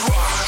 rock.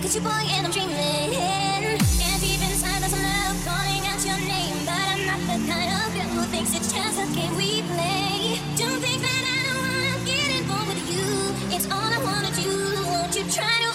Look at you, boy, and I'm dreaming. Some love calling out your name. But I'm not the kind of girl who thinks it's just a game we play. Don't think that I don't wanna get involved with you. It's all I wanna do. Won't you try to?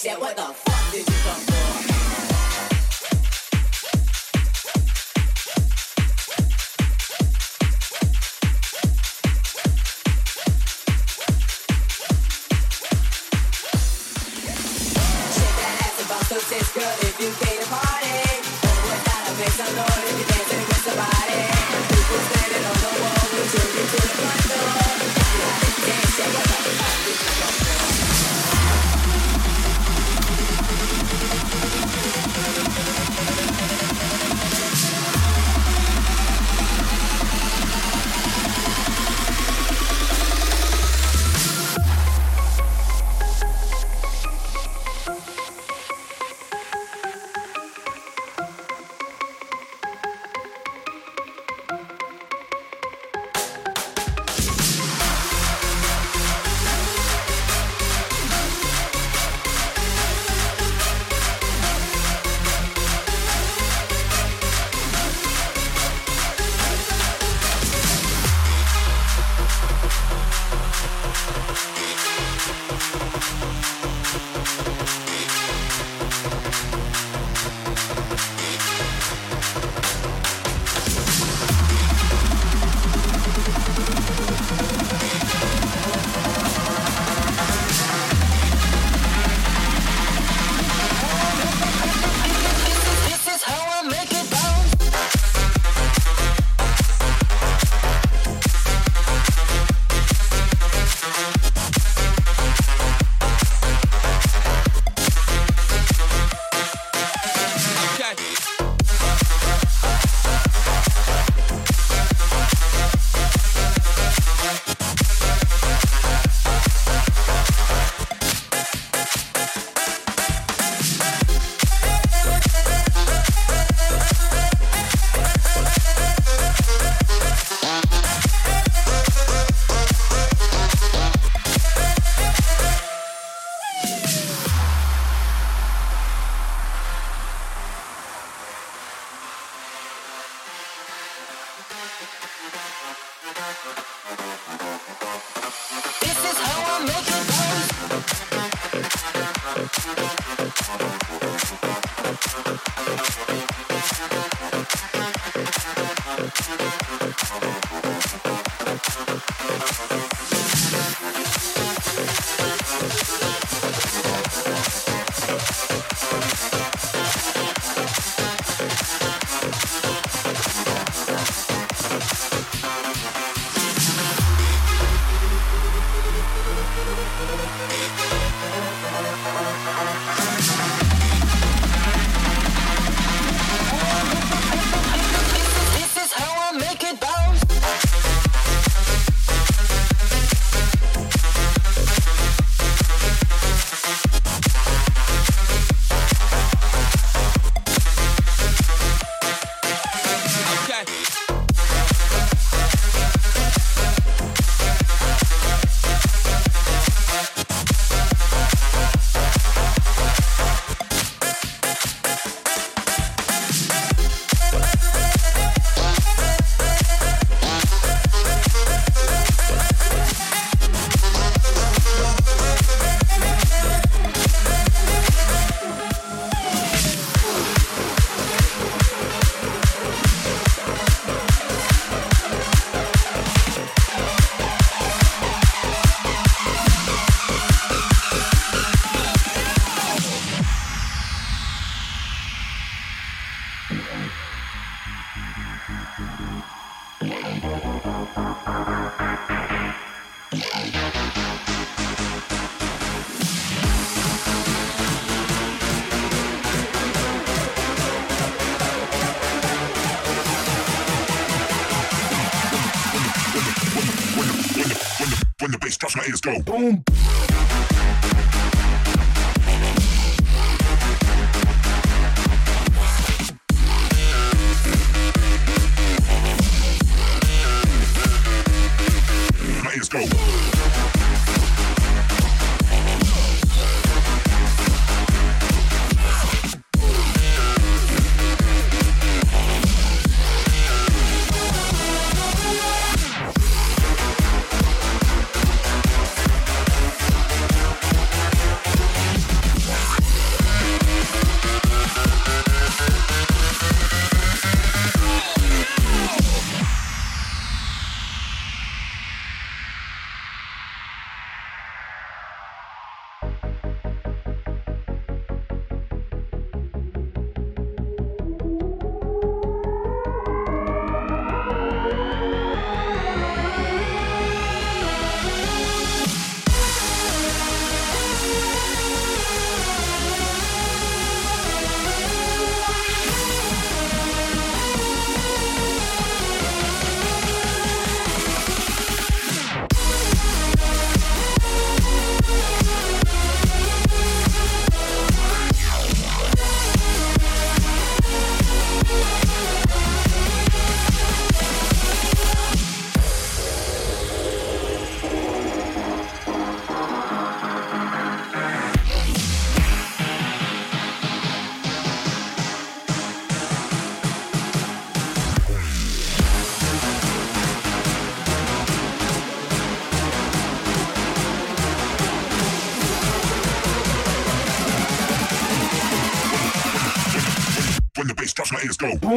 said, what the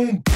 Boom.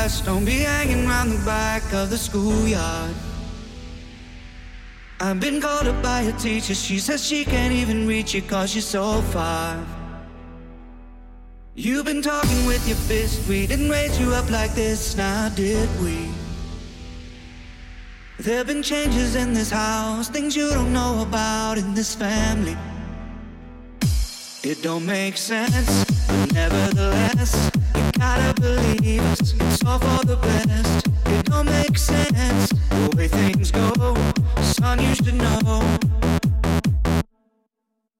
Class. Don't be hanging around the back of the schoolyard. I've been called up by a teacher. She says she can't even reach you cause you're so far. You've been talking with your fist. We didn't raise you up like this, now did we? There've been changes in this house, things you don't know about in this family. It don't make sense, but nevertheless, gotta believe us. It's all for the best. It don't make sense the way things go. Son, you should know.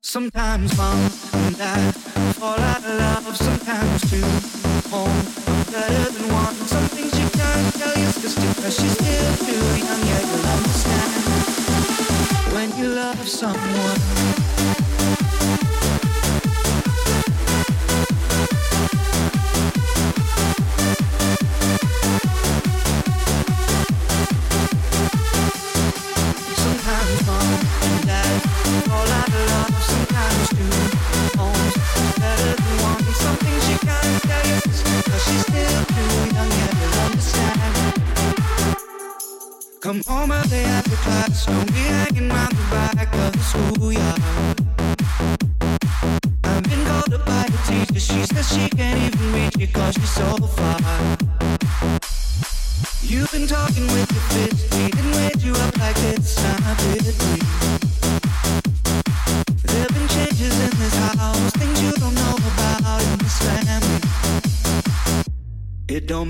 Sometimes mom and dad fall out of love. Sometimes two home are better than one. Some things you can't tell your sister 'cause she's still too young. Yeah, you'll understand when you love someone.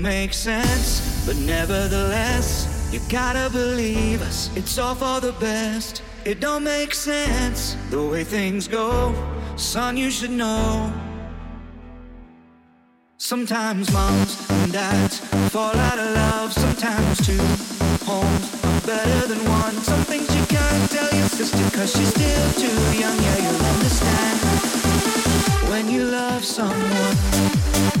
Don't make sense, but nevertheless, you gotta believe us. It's all for the best. It don't make sense the way things go. Son, you should know. Sometimes moms and dads fall out of love. Sometimes two homes are better than one. Some things you can't tell your sister cause she's still too young. Yeah, you'll understand when you love someone.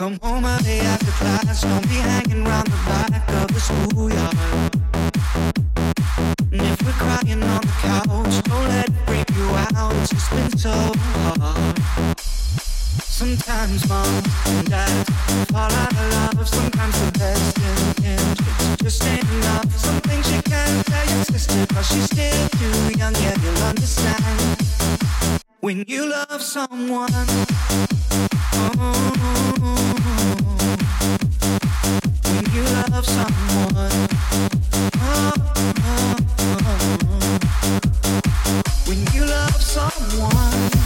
Come home early after class. Don't be hanging round the back of the schoolyard. And if we're crying on the couch, don't let it break you out. It's just been so hard. Sometimes mom and dad fall out of love. Sometimes the best in intentions just ain't enough. Some things you can't tell your sister cause she's still too young. Yeah, you'll understand when you love someone. When you love someone.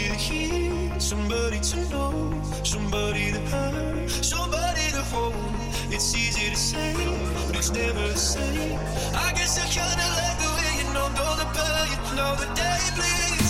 Somebody to hear, somebody to know, somebody to have, somebody to hold. It's easy to say, but it's never the same. I guess I kinda like the way you know, know the pain, now the day bleeds